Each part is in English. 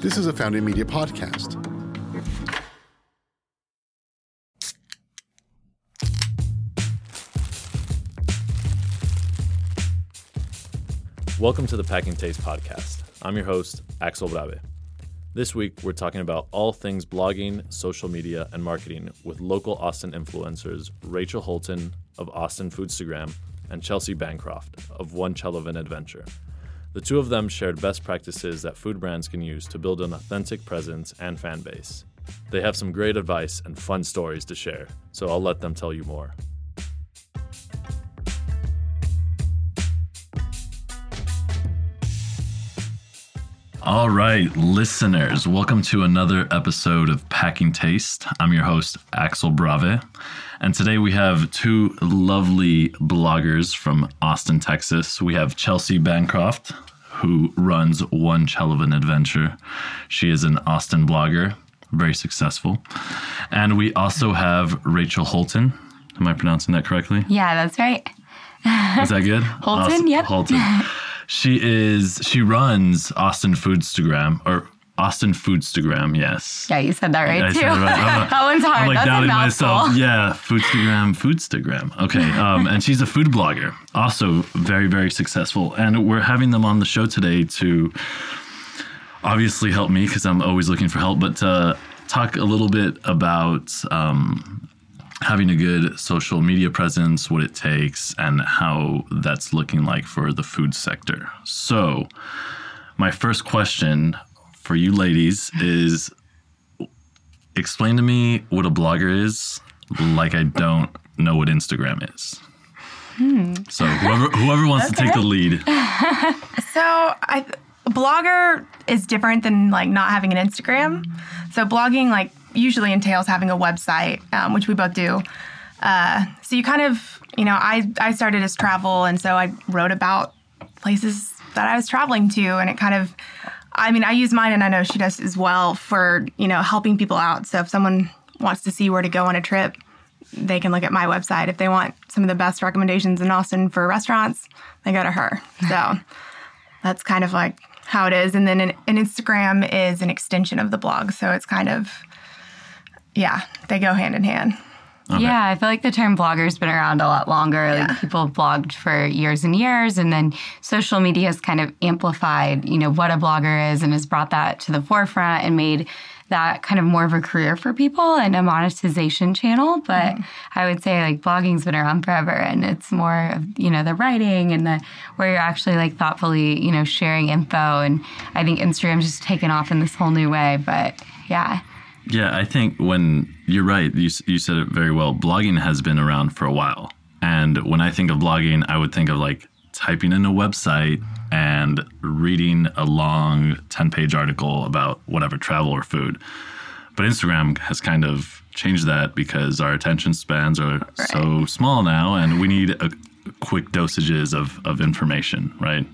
This is a Founding Media podcast. Welcome to the Packing Taste podcast. I'm your host, Axel Brabe. This week, we're talking about all things blogging, social media, and marketing with local Austin influencers Rachel Holton of Austin Foodstagram and Chelsea Bancroft of One Chel of an Adventure. The two of them shared best practices that food brands can use to build an authentic presence and fan base. They have some great advice and fun stories to share, so I'll let them tell you more. All right, listeners, welcome to another episode of Packing Taste. I'm your host, Axel Brave. And today we have two lovely bloggers from Austin, Texas. We have Chelsea Bancroft, who runs One Chel of an Adventure. She is an Austin blogger, very successful. And we also have Rachel Holton. Am I pronouncing that correctly? Yeah, that's right. Is that good? Holton, Awesome. yep. Holton. She is she runs Austin Foodstagram or Austin Foodstagram, yes. Yeah, you said that right I too. it right. That one's hard. I'm like that's doubting myself. Yeah, Foodstagram, Foodstagram. Okay, um, and she's a food blogger, also very, very successful. And we're having them on the show today to obviously help me because I'm always looking for help, but to talk a little bit about um, having a good social media presence, what it takes, and how that's looking like for the food sector. So, my first question for you ladies is explain to me what a blogger is like I don't know what Instagram is. Hmm. So whoever whoever wants to take the lead. So I a blogger is different than like not having an Instagram. So blogging like usually entails having a website, um, which we both do. Uh, so you kind of you know I I started as travel, and so I wrote about places that I was traveling to, and it kind of I mean I use mine, and I know she does as well for you know helping people out. So if someone wants to see where to go on a trip, they can look at my website. If they want some of the best recommendations in Austin for restaurants, they go to her. So that's kind of like how it is. And then an, an Instagram is an extension of the blog. So it's kind of, yeah, they go hand in hand. Yeah, I feel like the term blogger's been around a lot longer. Yeah. Like people have blogged for years and years, and then social media has kind of amplified, you know, what a blogger is and has brought that to the forefront and made that kind of more of a career for people and a monetization channel. But mm-hmm. I would say like blogging's been around forever and it's more of, you know, the writing and the where you're actually like thoughtfully, you know, sharing info. And I think Instagram's just taken off in this whole new way. But yeah. Yeah, I think when you're right, you, you said it very well. Blogging has been around for a while. And when I think of blogging, I would think of like typing in a website and reading a long 10 page article about whatever travel or food. But Instagram has kind of changed that because our attention spans are so small now and we need a, quick dosages of, of information, right?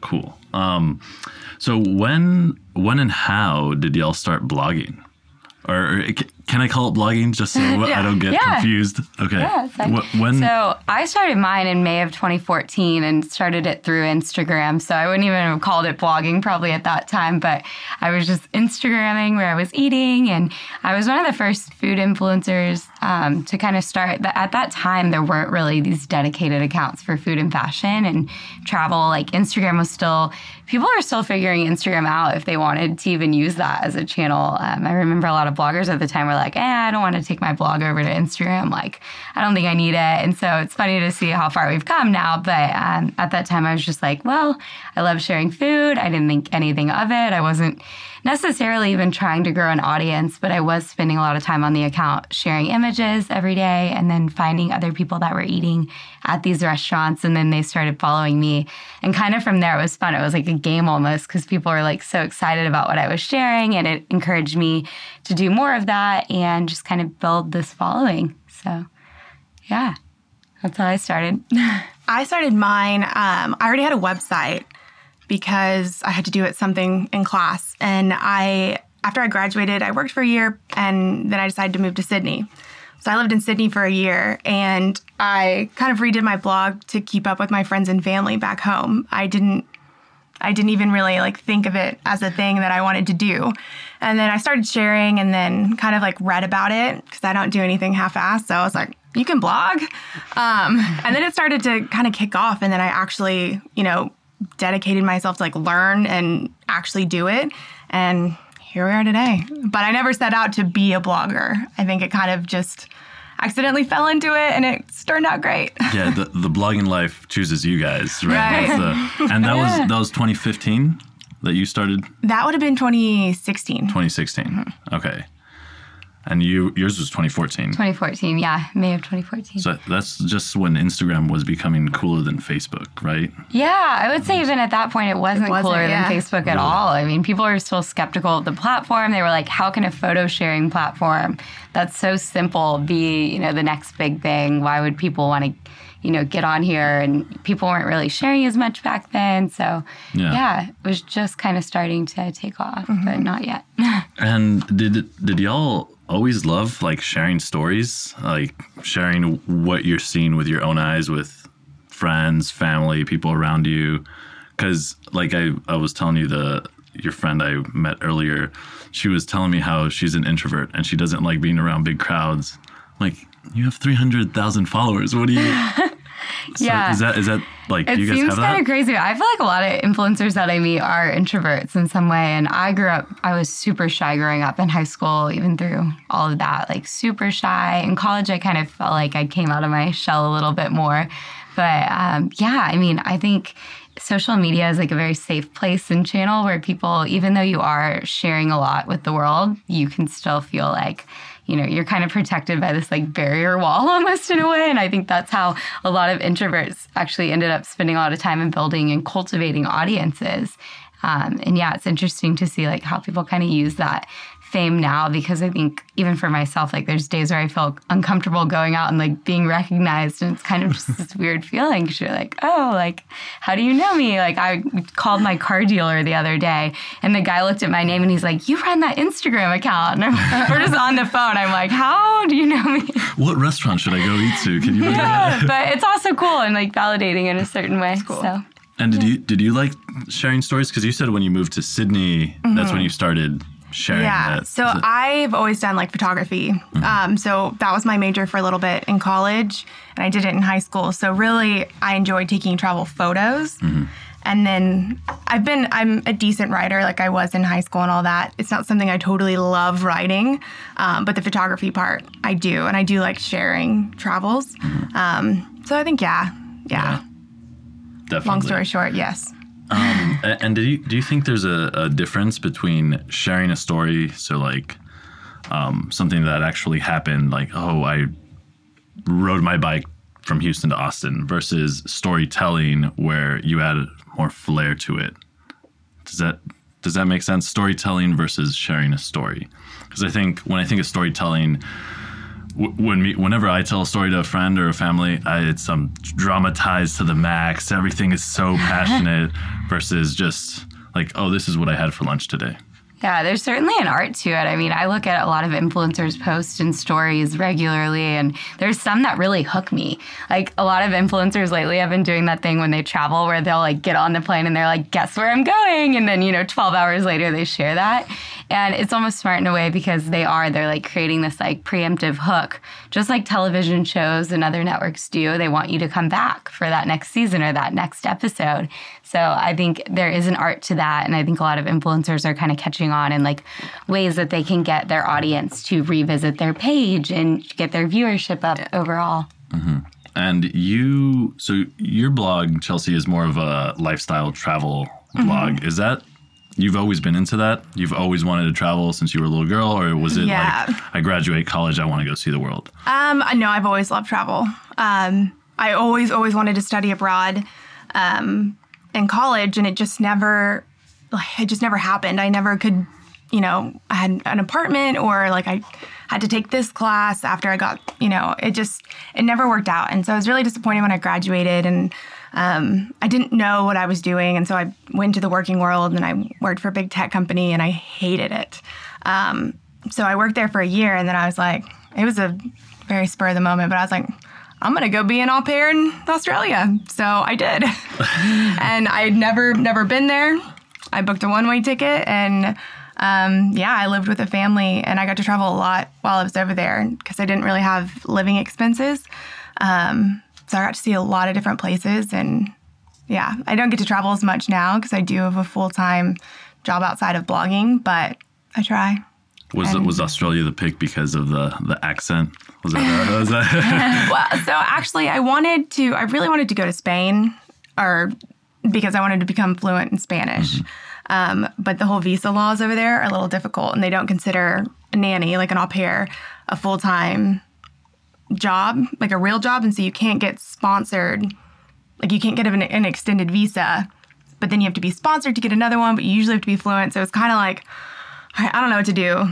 Cool. Um, so when when and how did y'all start blogging? Or, can I call it blogging just so I don't get Yeah. confused? Okay. Yeah. Wh- when So I started mine in May of 2014 and started it through Instagram. So I wouldn't even have called it blogging probably at that time, but I was just Instagramming where I was eating. And I was one of the first food influencers um, to kind of start. But at that time, there weren't really these dedicated accounts for food and fashion and travel. Like Instagram was still, people are still figuring Instagram out if they wanted to even use that as a channel. Um, I remember a lot of bloggers at the time were like, eh, I don't want to take my blog over to Instagram. Like, I don't think I need it. And so it's funny to see how far we've come now. But um, at that time, I was just like, well, I love sharing food. I didn't think anything of it. I wasn't necessarily even trying to grow an audience, but I was spending a lot of time on the account sharing images every day and then finding other people that were eating at these restaurants. And then they started following me. And kind of from there, it was fun. It was like a game almost because people were like so excited about what I was sharing. And it encouraged me to do more of that and just kind of build this following. So, yeah, that's how I started. I started mine. Um, I already had a website because I had to do it something in class. And I, after I graduated, I worked for a year and then I decided to move to Sydney. So I lived in Sydney for a year and I kind of redid my blog to keep up with my friends and family back home. I didn't I didn't even really like think of it as a thing that I wanted to do. And then I started sharing and then kind of like read about it because I don't do anything half-assed. So I was like, you can blog. Um, and then it started to kind of kick off. And then I actually, you know, dedicated myself to like learn and actually do it. And here we are today. But I never set out to be a blogger. I think it kind of just accidentally fell into it and it turned out great. Yeah, the, the blogging life chooses you guys, right? Right. That's the- and that was that was 2015 that you started That would have been 2016. 2016. Mm-hmm. Okay. And you yours was 2014. 2014, yeah, May of 2014. So that's just when Instagram was becoming cooler than Facebook, right? Yeah, I would say even at that point it wasn't, wasn't, cooler yeah. than Facebook at all. I mean, people were still skeptical of the platform. They were like, "How can a photo sharing platform that's so simple be, you know, the next big thing? Why would people want to, you know, get on here?" And people weren't really sharing as much back then. So, Yeah. yeah, it was just kind of starting to take off, but mm-hmm. not yet. And did did y'all always love like sharing stories, like sharing what you're seeing with your own eyes with friends, family, people around you? Because like I I was telling you the your friend I met earlier, she was telling me how she's an introvert and she doesn't like being around big crowds. Like you have three hundred thousand followers. What do you? So Yeah. Is that is that like It do you guys seems kind of crazy. I feel like a lot of influencers that I meet are introverts in some way. And I grew up, I was super shy growing up in high school, even through all of that, like super shy. In college, I kind of felt like I came out of my shell a little bit more. But um, yeah, I mean, I think social media is like a very safe place and channel where people, even though you are sharing a lot with the world, you can still feel like, you know, you're kind of protected by this like barrier wall almost in a way. And I think that's how a lot of introverts actually ended up spending a lot of time in building and cultivating audiences. Um, and yeah, it's interesting to see like how people kind of use that fame now because I think even for myself, like there's days where I feel uncomfortable going out and like being recognized, and it's kind of just this weird feeling because you're like, oh, like how do you know me? Like I called my car dealer the other day, and the guy looked at my name and he's like, you run that Instagram account, and I'm, we're just on the phone. I'm like, how do you know me? What restaurant should I go eat to? Can you? Yeah, but it's also cool and like validating in a certain way. cool. So. And did you did you like sharing stories? Because you said when you moved to Sydney, that's when mm-hmm. you started sharing. Mm-hmm. Yeah. that. So I've always done like photography. Um, so that was my major for a little bit in college, and I did it in high school. So really, I enjoyed taking travel photos. And then I've been, I'm a decent writer, like I was in high school and all that. It's not something I totally love writing, um, but the photography part I do. And I do like sharing travels. Um, so I think, yeah, yeah. definitely. Long story short, yes. A- And do you do you think there's a, a difference between sharing a story, so like um, something that actually happened, like oh I rode my bike from Houston to Austin, versus storytelling where you add more flair to it? Does that does that make sense? Storytelling versus sharing a story, because I think when I think of storytelling. When me, whenever I tell a story to a friend or a family, I, it's um, dramatized to the max. Everything is so passionate versus just like, oh, this is what I had for lunch today. Yeah, there's certainly an art to it. I mean, I look at a lot of influencers post and stories regularly, and there's some that really hook me. Like a lot of influencers lately have been doing that thing when they travel where they'll like get on the plane and they're like, guess where I'm going? And then, you know, 12 hours later they share that. And it's almost smart in a way because they are, they're like creating this like preemptive hook, just like television shows and other networks do. They want you to come back for that next season or that next episode. So I think there is an art to that. And I think a lot of influencers are kind of catching on and like ways that they can get their audience to revisit their page and get their viewership up overall. And you, so your blog, Chelsea, is more of a lifestyle travel blog. Is that, you've always been into that? You've always wanted to travel since you were a little girl? Or was it Yeah. like, I graduate college, I want to go see the world? Um, I know I've always loved travel. Um, I always, always wanted to study abroad um, in college, and it just never, like, it just never happened. I never could, you know, I had an apartment or like I had to take this class after I got, you know, it just, it never worked out. And so I was really disappointed when I graduated and um, I didn't know what I was doing. And so I went to the working world and I worked for a big tech company and I hated it. Um, so I worked there for a year and then I was like, it was a very spur of the moment, but I was like, I'm gonna go be an au pair in Australia. So I did, and I had never never been there. I booked a one way ticket, and um, yeah, I lived with a family, and I got to travel a lot while I was over there because I didn't really have living expenses. Um, so I got to see a lot of different places, and yeah, I don't get to travel as much now because I do have a full time job outside of blogging, but I try. Was And- was Australia the pick because of the the accent? Was that, was that well, so actually, I wanted to. I really wanted to go to Spain, or because I wanted to become fluent in Spanish. Um, but the whole visa laws over there are a little difficult, and they don't consider a nanny, like an au pair, a full time job, like a real job, and so you can't get sponsored. Like you can't get an, an extended visa, but then you have to be sponsored to get another one. But you usually have to be fluent, so it's kind of like I I don't know what to do.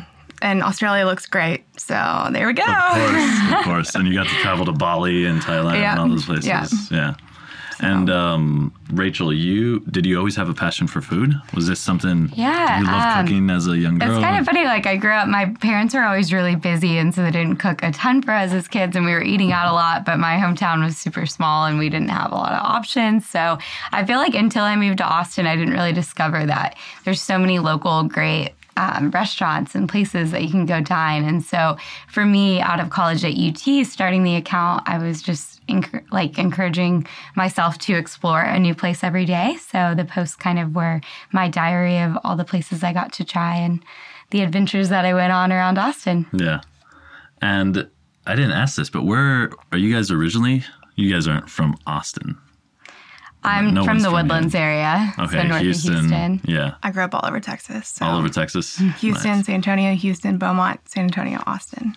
And Australia looks great, so there we go. Of course, of course. And you got to travel to Bali and Thailand Yeah. and all those places. Yeah. Yeah. And um, Rachel, you did you always have a passion for food? Was this something Yeah, you loved um, cooking as a young girl? It's kind of funny. Like I grew up, my parents were always really busy, and so they didn't cook a ton for us as kids, and we were eating out a lot. But my hometown was super small, and we didn't have a lot of options. So I feel like until I moved to Austin, I didn't really discover that there's so many local great. Um, restaurants and places that you can go dine. And so for me, out of college at UT, starting the account, I was just encour- like encouraging myself to explore a new place every day. So the posts kind of were my diary of all the places I got to try and the adventures that I went on around Austin. Yeah. And I didn't ask this, but where are you guys originally? You guys aren't from Austin. I'm No from the from here. Woodlands area, Okay, so north Houston. Houston. Yeah. I grew up all over Texas. So. All over Texas. Houston, Nice. San Antonio, Houston, Beaumont, San Antonio, Austin,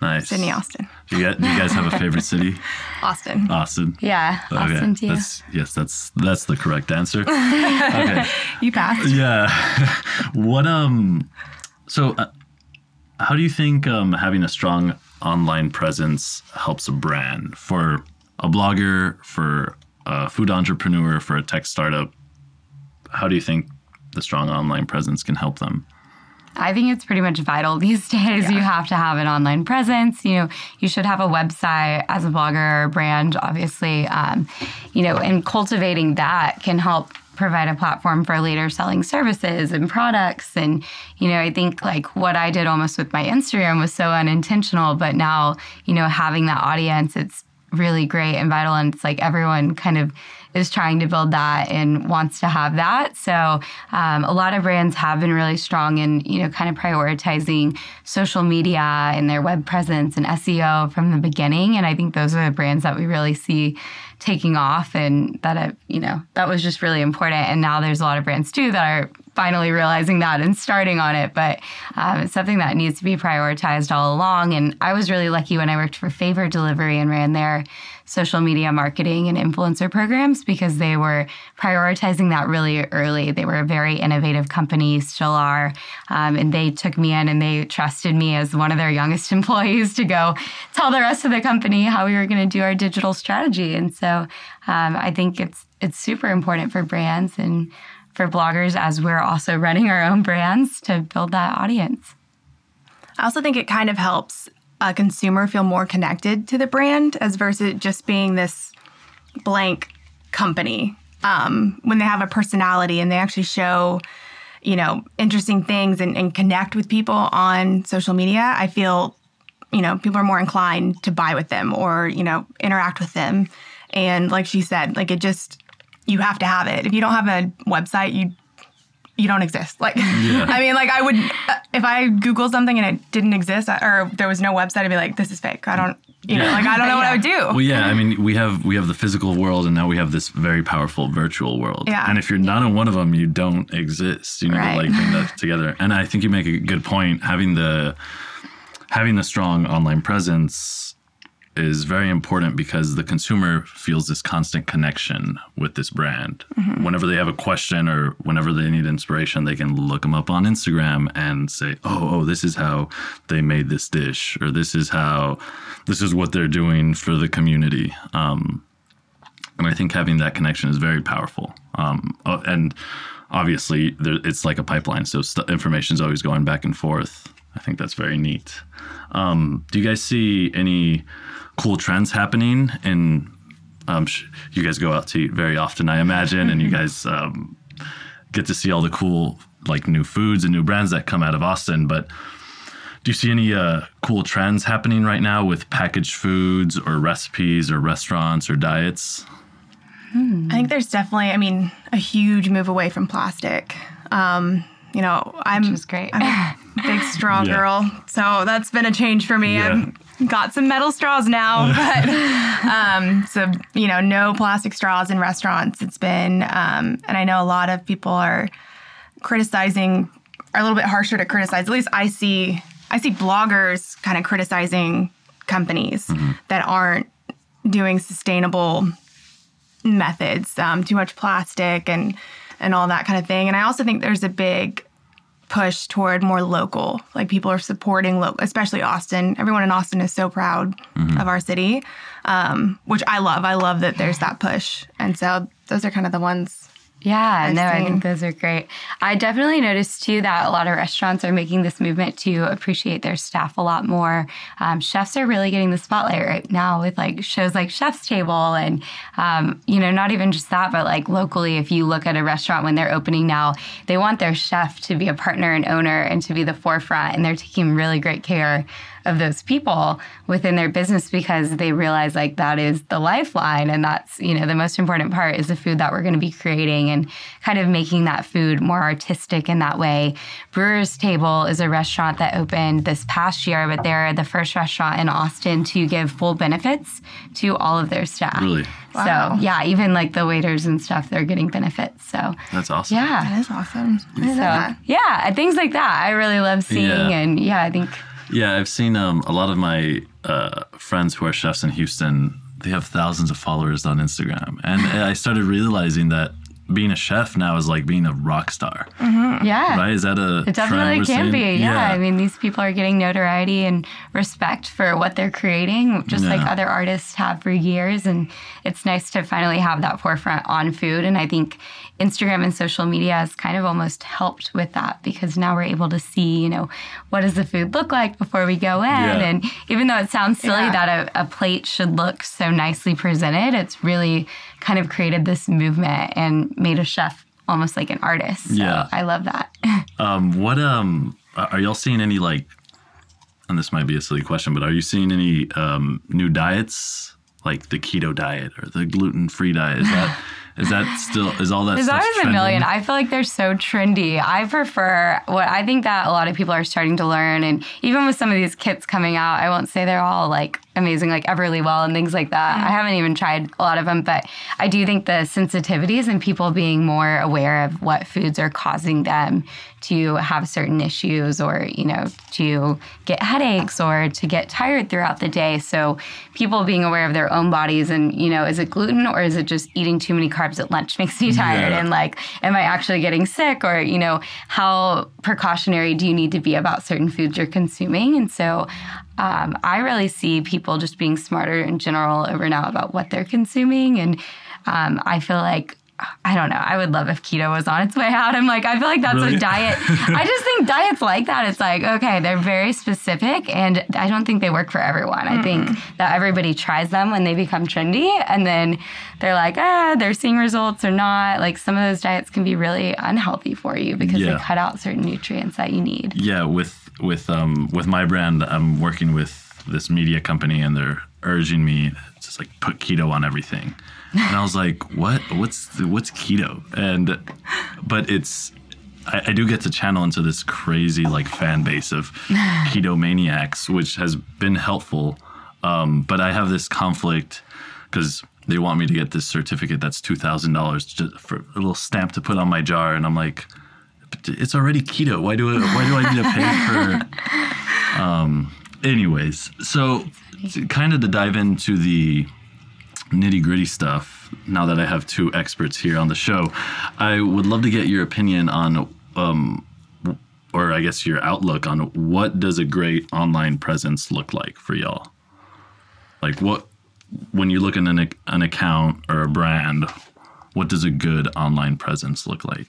nice. Sydney, Austin, Do you, guys, do you guys have a favorite city? Austin. Austin. Yeah, Austin too. That's yes, that's that's the correct answer. okay. You passed. Yeah. what um so uh, how do you think um having a strong online presence helps a brand for a blogger, for a food entrepreneur, for a tech startup? How do you think the strong online presence can help them? I think it's pretty much vital these days. You have to have an online presence. You know, you should have a website as a blogger or brand, obviously. Um, you know, and cultivating that can help provide a platform for later selling services and products. And, you know, I think like what I did almost with my Instagram was so unintentional, but now, you know, having that audience, it's really great and vital. And it's like everyone kind of is trying to build that and wants to have that. So um, a lot of brands have been really strong in, you know, kind of prioritizing social media and their web presence and SEO from the beginning. And I think those are the brands that we really see taking off and that, uh, you know, that was just really important. And now there's a lot of brands too that are finally realizing that and starting on it. But um, it's something that needs to be prioritized all along. And I was really lucky when I worked for Favor Delivery and ran their social media marketing and influencer programs because they were prioritizing that really early. They were a very innovative company, still are. Um, and they took me in and they trusted me as one of their youngest employees to go tell the rest of the company how we were going to do our digital strategy. And so um, I think it's it's super important for brands and for bloggers as we're also running our own brands to build that audience. I also think it kind of helps a consumer feel more connected to the brand as versus just being this blank company. Um, when they have a personality and they actually show, you know, interesting things and, and connect with people on social media, I feel, you know, people are more inclined to buy with them or, you know, interact with them. And like she said, like it just, you have to have it. If you don't have a website, you you don't exist. Like, I mean, like I would, uh, if I Google something and it didn't exist or there was no website, I'd be like, this is fake. I don't, you know, like I don't know what I would do. Well, yeah, I mean, we have we have the physical world, and now we have this very powerful virtual world. Yeah. And if you're not in one of them, you don't exist. You need Right. to like bring that together. And I think you make a good point. Having the having the strong online presence is very important because the consumer feels this constant connection with this brand. Whenever they have a question or whenever they need inspiration, they can look them up on Instagram and say, "Oh, oh, this is how they made this dish," or "This is how, this is what they're doing for the community." Um, and I think having that connection is very powerful. Um, uh, and obviously, there, it's like a pipeline, so st- information is always going back and forth. I think that's very neat. Um, do you guys see any cool trends happening? In um, sh- you guys go out to eat very often, I imagine, and you guys um, get to see all the cool like new foods and new brands that come out of Austin. But do you see any uh, cool trends happening right now with packaged foods or recipes or restaurants or diets? I think there's definitely, I mean, a huge move away from plastic. Um, you know, I'm Which great. I'm a big strong Yeah. girl, so that's been a change for me. Yeah. I've got some metal straws now, but um, so you know, no plastic straws in restaurants. It's been, um, and I know a lot of people are criticizing, are a little bit harsher to criticize. At least I see, I see bloggers kind of criticizing companies that aren't doing sustainable methods, um, too much plastic and and all that kind of thing. And I also think there's a big push toward more local. Like people are supporting local, especially Austin. Everyone in Austin is so proud of our city, um, which I love. I love that there's that push. And so those are kind of the ones. Yeah, I've no, I think those are great. I definitely noticed too that a lot of restaurants are making this movement to appreciate their staff a lot more. Um, chefs are really getting the spotlight right now with like shows like Chef's Table, and um, you know, not even just that, but like locally, if you look at a restaurant when they're opening now, they want their chef to be a partner and owner and to be the forefront, and they're taking really great care of those people within their business because they realize like that is the lifeline and that's you know the most important part is the food that we're going to be creating and kind of making that food more artistic in that way brewers table is a restaurant that opened this past year but they're the first restaurant in austin to give full benefits to all of their staff Really? Wow. so yeah even like the waiters and stuff they're getting benefits so That's awesome. yeah That is awesome. I didn't so yeah things like that i really love seeing Yeah. and yeah i think Yeah, I've seen um, a lot of my uh, friends who are chefs in Houston. They have thousands of followers on Instagram, and I started realizing that being a chef now is like being a rock star, mm-hmm. yeah right? Is that a It definitely trend we're can seeing? be. Yeah. I mean, these people are getting notoriety and respect for what they're creating, just like other artists have for years. And it's nice to finally have that forefront on food. And I think Instagram and social media has kind of almost helped with that because now we're able to see, you know, what does the food look like before we go in? Yeah. And even though it sounds silly Yeah. that a, a plate should look so nicely presented, it's really kind of created this movement and made a chef almost like an artist. So Yeah. I love that. Um, what um, are y'all seeing any like? And this might be a silly question, but are you seeing any um, new diets like the keto diet or the gluten free diet? Is that is that still is all that? There's always a million. I feel like they're so trendy. I prefer what I think that a lot of people are starting to learn. And even with some of these kits coming out, I won't say they're all like amazing, like Everlywell and things like that. I mm-hmm. haven't even tried a lot of them, but I do think the sensitivities and people being more aware of what foods are causing them to have certain issues or, you know, to get headaches or to get tired throughout the day. So people being aware of their own bodies and, you know, is it gluten or is it just eating too many carbs at lunch makes me tired? Yeah. And like, am I actually getting sick? Or, you know, how precautionary do you need to be about certain foods you're consuming? And so um, I really see people just being smarter in general over now about what they're consuming. And um, I feel like, I don't know. I would love if keto was on its way out. I'm like, I feel like that's Really? a diet. I just think diets like that. It's like, okay, they're very specific, and I don't think they work for everyone. I think that everybody tries them when they become trendy, and then they're like, ah, they're seeing results or not. Like some of those diets can be really unhealthy for you because Yeah. they cut out certain nutrients that you need. Yeah, with with um with my brand, I'm working with this media company, and they're urging me to just like put keto on everything. And I was like, "What? What's what's keto?" And but it's I, I do get to channel into this crazy like fan base of keto maniacs, which has been helpful. Um, but I have this conflict because they want me to get this certificate that's two thousand dollars just for a little stamp to put on my jar, and I'm like, "But it's already keto. Why do I, why do I need to pay for? Um, anyways, so kind of to dive into the nitty gritty stuff. Now that I have two experts here on the show, I would love to get your opinion on, um, or I guess your outlook on what does a great online presence look like for y'all. Like what, when you look at an, an account or a brand, what does a good online presence look like?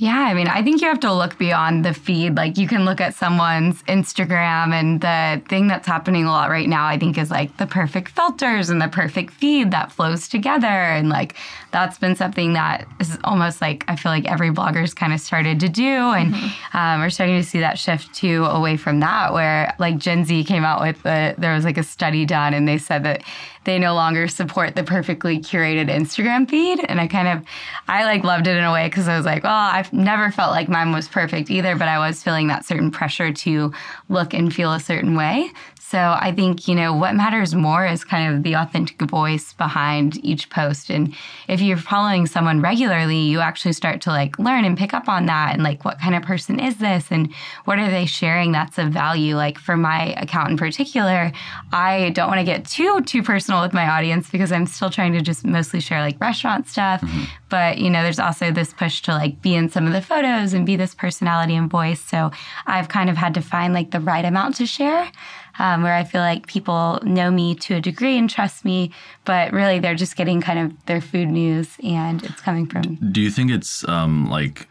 Yeah, I mean, I think you have to look beyond the feed. Like, you can look at someone's Instagram, and the thing that's happening a lot right now, I think, is like the perfect filters and the perfect feed that flows together. And like, that's been something that is almost like I feel like every blogger's kind of started to do. And um, we're starting to see that shift too away from that, where like Gen Z came out with the, there was like a study done, and they said that they no longer support the perfectly curated Instagram feed. And I kind of, I like loved it in a way because I was like, well, I've never felt like mine was perfect either, but I was feeling that certain pressure to look and feel a certain way. So I think, you know, what matters more is kind of the authentic voice behind each post. And if you're following someone regularly, you actually start to like learn and pick up on that and like what kind of person is this and what are they sharing that's of value. Like for my account in particular, I don't want to get too too personal with my audience because I'm still trying to just mostly share like restaurant stuff. Mm-hmm. But, you know, there's also this push to like be in some of the photos and be this personality and voice. So I've kind of had to find like the right amount to share um, where I feel like people know me to a degree and trust me, but really they're just getting kind of their food news and it's coming from. Do you think it's um, like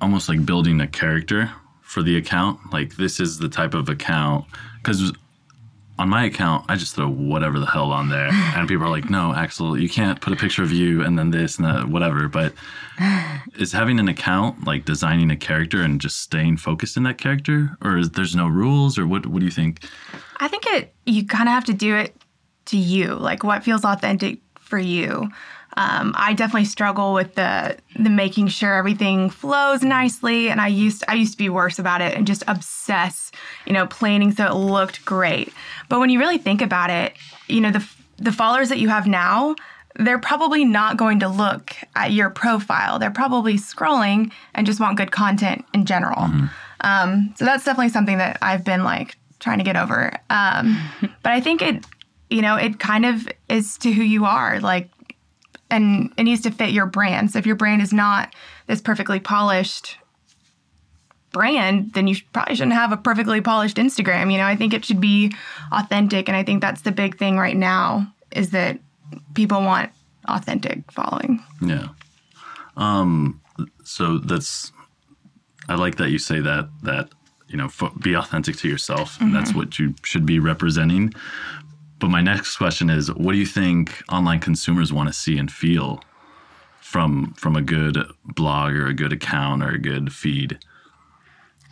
almost like building a character for the account? Like this is the type of account because on my account I just throw whatever the hell on there, and people are like, "No, Axel, you can't put a picture of you and then this and that, whatever." But is having an account like designing a character and just staying focused in that character, or is there's no rules, or what? What do you think? I think it you kind of have to do it to you, like what feels authentic for you. Um, I definitely struggle with the the making sure everything flows nicely, and I used I used to be worse about it and just obsess, you know, planning so it looked great. But when you really think about it, you know, the the followers that you have now, they're probably not going to look at your profile. They're probably scrolling and just want good content in general. Um, so that's definitely something that I've been like trying to get over. Um, but I think it, you know, it kind of is to who you are, like, and it needs to fit your brand. So if your brand is not this perfectly polished brand, then you probably shouldn't have a perfectly polished Instagram. You know, I think it should be authentic, and I think that's the big thing right now is that people want authentic following. Yeah. Um. So that's. I like that you say that that you know fo- be authentic to yourself, and that's what you should be representing. But my next question is, what do you think online consumers want to see and feel from from a good blog or a good account or a good feed?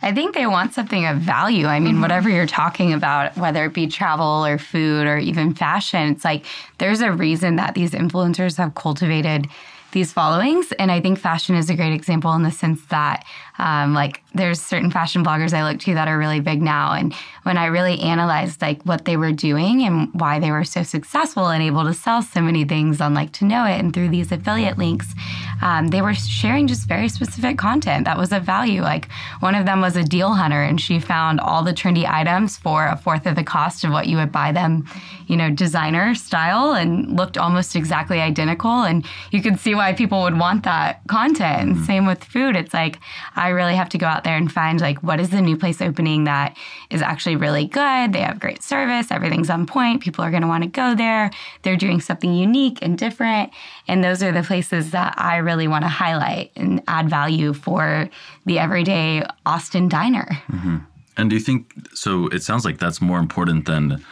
I think they want something of value. I mean, mm-hmm. whatever you're talking about, whether it be travel or food or even fashion, it's like there's a reason that these influencers have cultivated these followings. And I think fashion is a great example in the sense that, um, like, there's certain fashion bloggers I look to that are really big now. And when I really analyzed like what they were doing and why they were so successful and able to sell so many things on like to know it and through these affiliate links, um, they were sharing just very specific content that was of value. Like one of them was a deal hunter, and she found all the trendy items for a fourth of the cost of what you would buy them, you know, designer style, and looked almost exactly identical. And you could see why people would want that content. And same with food. It's like I really have to go out there and find like what is the new place opening that is actually really good. They have great service, everything's on point. People are going to want to go there. They're doing something unique and different. And those are the places that I really want to highlight and add value for the everyday Austin diner. Mm-hmm. And do you think so? It sounds like that's more important than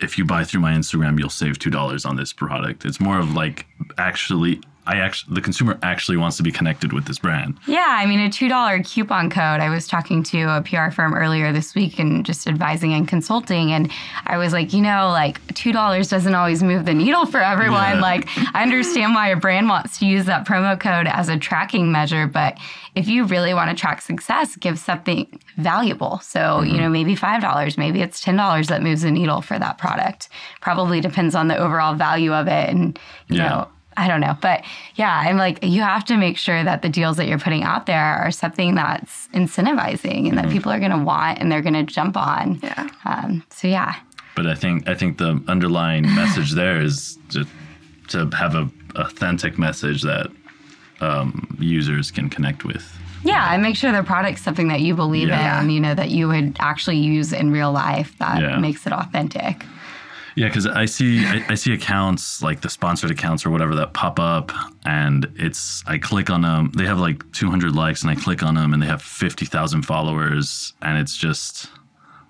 if you buy through my Instagram, you'll save two dollars on this product. It's more of like actually, I actually the consumer actually wants to be connected with this brand. Yeah, I mean, a $2 coupon code. I was talking to a PR firm earlier this week and just advising and consulting. And I was like, you know, like $2 doesn't always move the needle for everyone. Yeah. Like, I understand why a brand wants to use that promo code as a tracking measure, but if you really want to track success, give something valuable. So, you know, mm-hmm. maybe $5, maybe it's $10 that moves the needle for that product. Probably depends on the overall value of it. And, you Yeah. know, I don't know. But yeah, I'm like, you have to make sure that the deals that you're putting out there are something that's incentivizing and that people are going to want and they're going to jump on. Yeah. Um, so yeah. But I think I think the underlying message there is to to have a authentic message that um, users can connect with. Yeah, and make sure the product's something that you believe Yeah. in, you know, that you would actually use in real life that Yeah. makes it authentic. Yeah, because I see I, I see accounts like the sponsored accounts or whatever that pop up, and it's I click on them. They have like 200 likes, and I click on them, and they have 50,000 followers, and it's just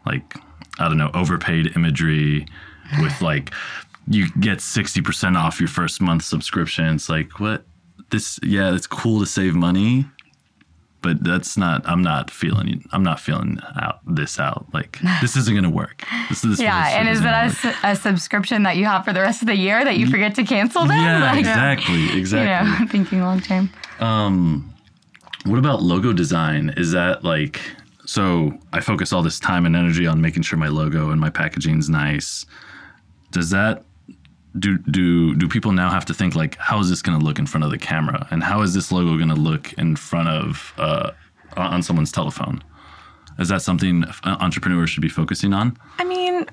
like I don't know, overpaid imagery with like you get 60% off your first month subscription. It's like what this? Yeah, it's cool to save money, but that's not. I'm not feeling. I'm not feeling out this out. Like this isn't gonna work. This, this Yeah, and is it a, a subscription that you have for the rest of the year that you forget to cancel then? Yeah, Like, exactly, exactly. You know, thinking long term. um What about logo design? Is that like so? I focus all this time and energy on making sure my logo and my packaging's nice. Does that do do do people now have to think like how is this going to look in front of the camera and how is this logo going to look in front of uh, on someone's telephone? Is that something entrepreneurs should be focusing on? I mean,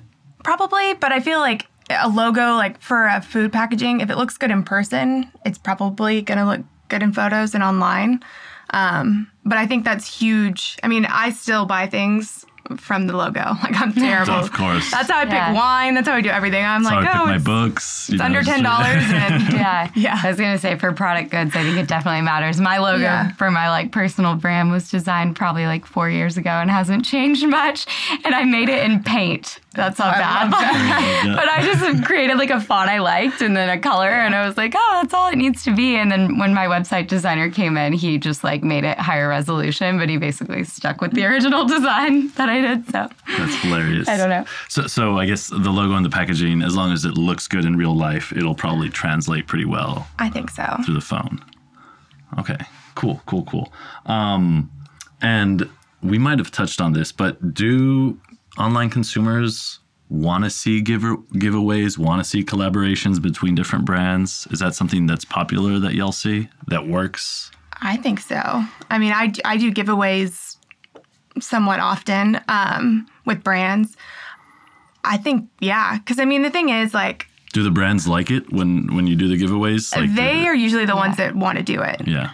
probably, but I feel like a logo, like for a food packaging, if it looks good in person, it's probably going to look good in photos and online. Um, but I think that's huge. I mean, I still buy things from the logo. Like I'm terrible. Of course. That's how I pick Yeah. wine. That's how I do everything. I'm That's like, how I oh, pick my books. it's know, under ten dollars, Yeah. Yeah. I was going to say for product goods, I think it definitely matters. My logo Yeah. for my like personal brand was designed probably like four years ago and hasn't changed much. And I made it in paint. That's not bad. Yeah. but I just created like a font I liked and then a color and I was like, oh, that's all it needs to be. And then when my website designer came in, he just like made it higher resolution, but he basically stuck with the original design that I did. So That's hilarious. I don't know. So, so I guess the logo and the packaging, as long as it looks good in real life, it'll probably translate pretty well I think so. through the phone. Okay, cool, cool, cool. Um, and we might have touched on this, but do online consumers want to see giver giveaways? Want to see collaborations between different brands? Is that something that's popular that y'all see that works? I think so. I mean, I, I do giveaways somewhat often um, with brands. I think, yeah. Because, I mean, the thing is, like, Do the brands like it when when you do the giveaways? Like they the- are usually the ones that want to do it yeah.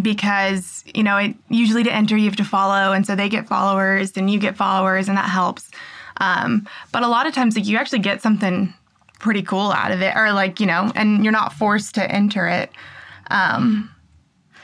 Because, you know, it usually to enter you have to follow. And so they get followers and you get followers, and that helps. Um, but a lot of times, like, you actually get something pretty cool out of it, or like, you know, and you're not forced to enter it. Um,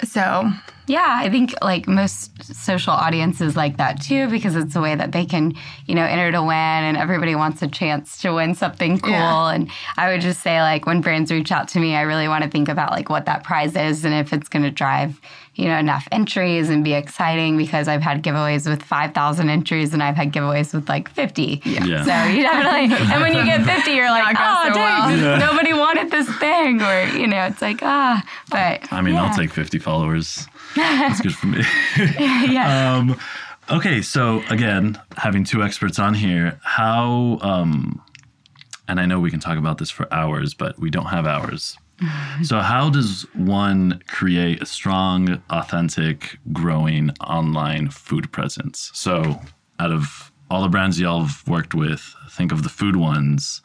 so, Yeah, I think like most social audiences like that too because it's a way that they can, you know, enter to win and everybody wants a chance to win something cool. Yeah. And I would just say like when brands reach out to me, I really want to think about like what that prize is and if it's going to drive, you know, enough entries and be exciting because I've had giveaways with 5,000 entries and I've had giveaways with like 50. Yeah. So you definitely, and when you get 50, you're like, oh, go so dang, well." nobody wanted this thing. Or, you know, it's like, ah, but. I mean, yeah. I'll take 50 followers. That's good for me. yeah. um, okay, so again, having two experts on here, how, um, and I know we can talk about this for hours, but we don't have hours. so, how does one create a strong, authentic, growing online food presence? So, out of all the brands y'all have worked with, think of the food ones,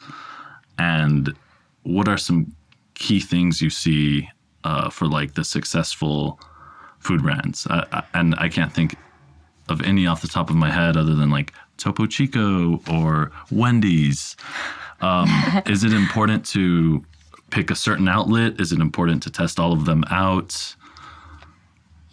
and what are some key things you see uh, for like the successful food brands? I, I, and I can't think of any off the top of my head other than like Topo Chico or Wendy's. Um, is it important to pick a certain outlet? Is it important to test all of them out?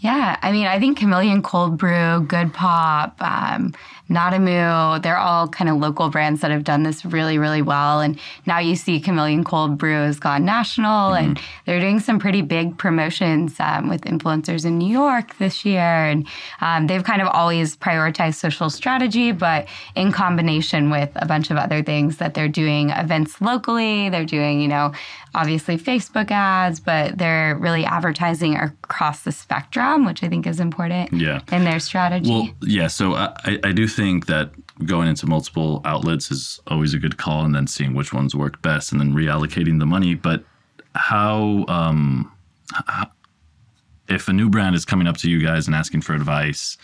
Yeah, I mean, I think Chameleon Cold Brew, Good Pop, um, NadaMoo, they're all kind of local brands that have done this really, really well. And now you see Chameleon Cold Brew has gone national and they're doing some pretty big promotions um, with influencers in New York this year. And um, they've kind of always prioritized social strategy, but in combination with a bunch of other things that they're doing events locally, they're doing, you know, obviously Facebook ads, but they're really advertising across the spectrum, which I think is important Yeah. in their strategy. Well, yeah. So I, I- I do think that going into multiple outlets is always a good call, and then seeing which ones work best, and then reallocating the money. But how, um, h- if a new brand is coming up to you guys and asking for advice,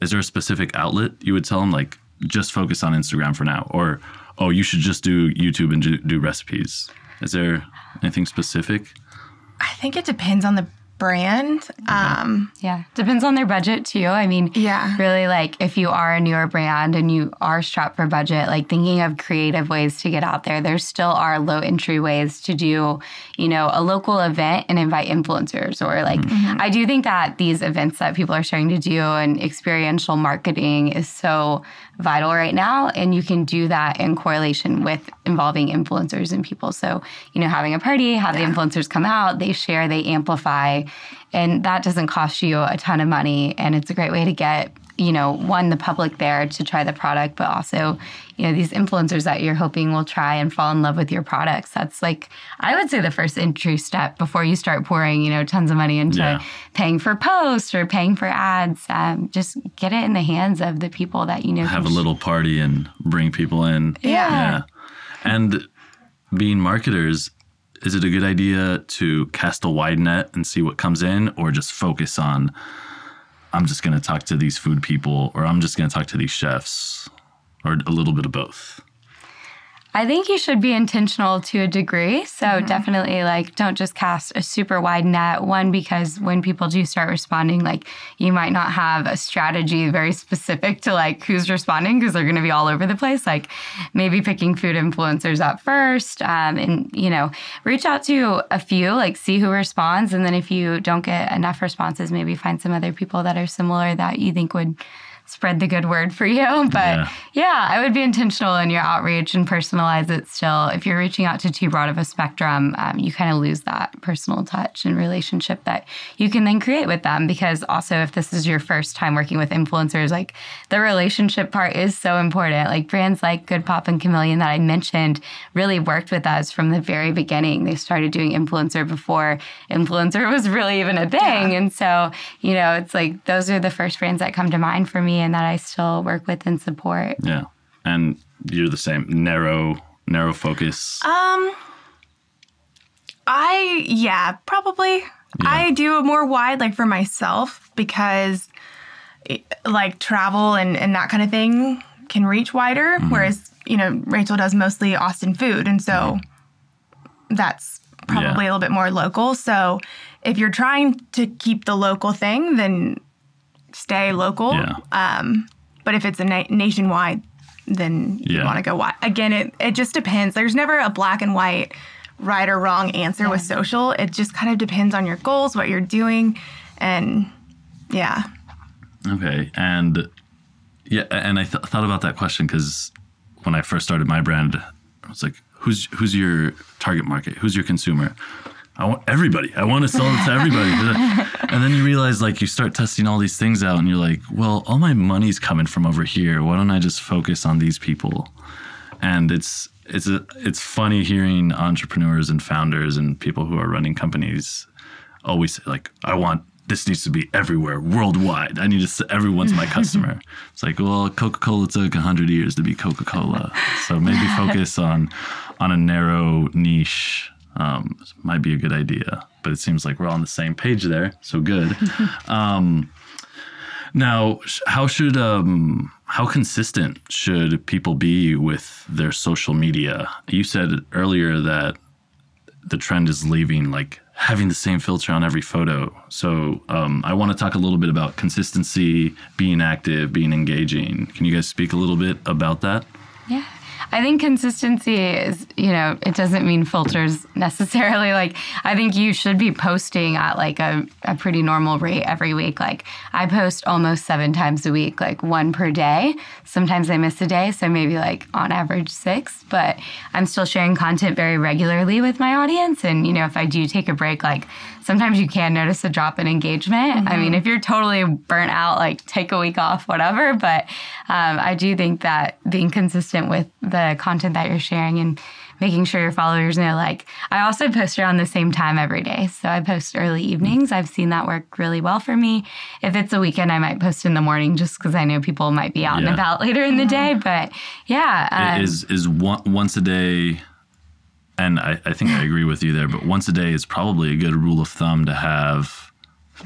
is there a specific outlet you would tell them like just focus on Instagram for now, or oh you should just do YouTube and do, do recipes? Is there anything specific? I think it depends on the brand. Um, Yeah. Depends on their budget too. I mean, Yeah. really like if you are a newer brand and you are strapped for budget, like thinking of creative ways to get out there, there still are low entry ways to do, you know, a local event and invite influencers or like I do think that these events that people are starting to do and experiential marketing is so vital right now and you can do that in correlation with involving influencers and people. So you know having a party have the influencers come out they share they amplify and that doesn't cost you a ton of money and it's a great way to get you know one the public there to try the product but also you know these influencers that you're hoping will try and fall in love with your products that's like i would say the first entry step before you start pouring you know tons of money into Yeah. paying for posts or paying for ads um, just get it in the hands of the people that you know Have a little party and bring people in. Yeah. Yeah. And being marketers, is it a good idea to cast a wide net and see what comes in or just focus on I'm just going to talk to these food people or I'm just going to talk to these chefs or a little bit of both? I think you should be intentional to a degree. So definitely like don't just cast a super wide net. One, because when people do start responding, like you might not have a strategy very specific to like who's responding because they're going to be all over the place. Like maybe picking food influencers up first um, and, you know, reach out to a few, like see who responds. And then if you don't get enough responses, maybe find some other people that are similar that you think would spread the good word for you. But Yeah. yeah, I would be intentional in your outreach and personalize it still. If you're reaching out to too broad of a spectrum, um, you kind of lose that personal touch and relationship that you can then create with them. Because also, if this is your first time working with influencers, like the relationship part is so important. Like brands like Good Pop and Chameleon that I mentioned really worked with us from the very beginning. They started doing influencer before influencer was really even a thing. And so, you know, it's like those are the first brands that come to mind for me and that I still work with and support. Yeah. And you're the same narrow, narrow focus. um, I yeah, probably. I do a more wide like for myself because eh, like travel and and that kind of thing can reach wider, mm-hmm. whereas you know Rachel does mostly Austin food, and so mm-hmm. that's probably Yeah. a little bit more local. So if you're trying to keep the local thing, then stay local. yeah. Um, but if it's a na- nationwide, then you Yeah. want to go wide. Again, it, it just depends. There's never a black and white, right or wrong answer with social. It just kind of depends on your goals, what you're doing, and yeah. Okay, and yeah, and I th- thought about that question because when I first started my brand, I was like, "Who's who's your target market? Who's your consumer?" I want everybody. I want to sell it to everybody. and then you realize, like, you start testing all these things out, and you're like, "Well, all my money's coming from over here. Why don't I just focus on these people?" And it's it's a, it's funny hearing entrepreneurs and founders and people who are running companies always say like I want this needs to be everywhere worldwide. I need to everyone's my customer. It's like well, Coca Cola took hundred years to be Coca Cola, so maybe focus on on a narrow niche. Um, might be a good idea, but it seems like we're on the same page there. So good. um, now, how should um, how consistent should people be with their social media? You said earlier that the trend is leaving like having the same filter on every photo. So um, I want to talk a little bit about consistency, being active, being engaging. Can you guys speak a little bit about that? Yeah. I think consistency is, you know, it doesn't mean filters necessarily. Like, I think you should be posting at like a, a pretty normal rate every week. Like, I post almost seven times a week, like one per day. Sometimes I miss a day, so maybe like on average six, but I'm still sharing content very regularly with my audience. And, you know, if I do take a break, like sometimes you can notice a drop in engagement. I mean, if you're totally burnt out, like take a week off, whatever. But um, I do think that being consistent with the content that you're sharing and making sure your followers know, like, I also post around the same time every day. So I post early evenings. I've seen that work really well for me. If it's a weekend, I might post in the morning just because I know people might be out Yeah. and about later in the day. But yeah. um, is is one, once a day and I, I think I agree with you there, but once a day is probably a good rule of thumb to have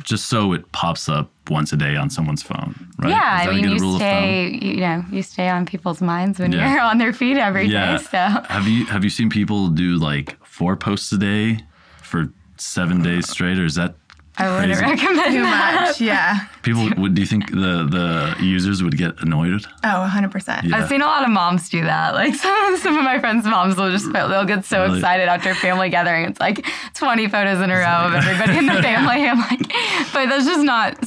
just so it pops up once a day on someone's phone, right? Yeah, I mean, you rule of thumb? stay, you know, you stay on people's minds when Yeah. you're on their feet every day. Yeah. So Have you have you seen people do like four posts a day for seven days straight, or is that I wouldn't Crazy. recommend Too that. much. Yeah. People would. Do you think the the users would get annoyed? Oh, 100%. Yeah. I've seen a lot of moms do that. Like some, some of my friends' moms will just they'll get so Really? excited after a family gathering. It's like 20 photos in a row of everybody in the family. I'm like, but that's just not.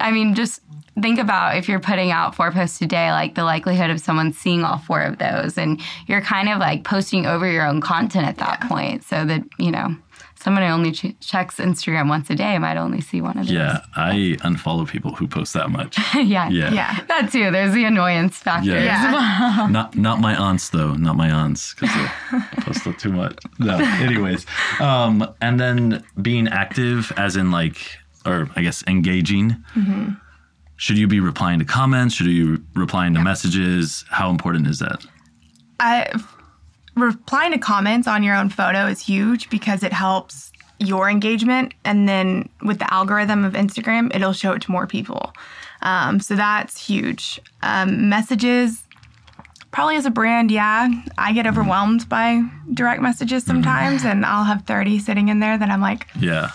I mean, just think about if you're putting out four posts a day, like the likelihood of someone seeing all four of those, and you're kind of like posting over your own content at that point, so that you know. Someone who only ch- checks Instagram once a day might only see one of those. Yeah, I unfollow people who post that much. yeah. Yeah. Yeah. That too. There's the annoyance factor. Yeah. as Yeah. well. not not my aunts though, not my aunts because they post it too much. No, anyways, um, and then being active, as in like, or I guess engaging. Should you be replying to comments? Should you be replying to messages? How important is that? I, replying to comments on your own photo is huge because it helps your engagement. And then with the algorithm of Instagram, it'll show it to more people. Um, so that's huge. Um, messages, probably as a brand, yeah, I get overwhelmed by direct messages sometimes, and I'll have 30 sitting in there that I'm like, Yeah.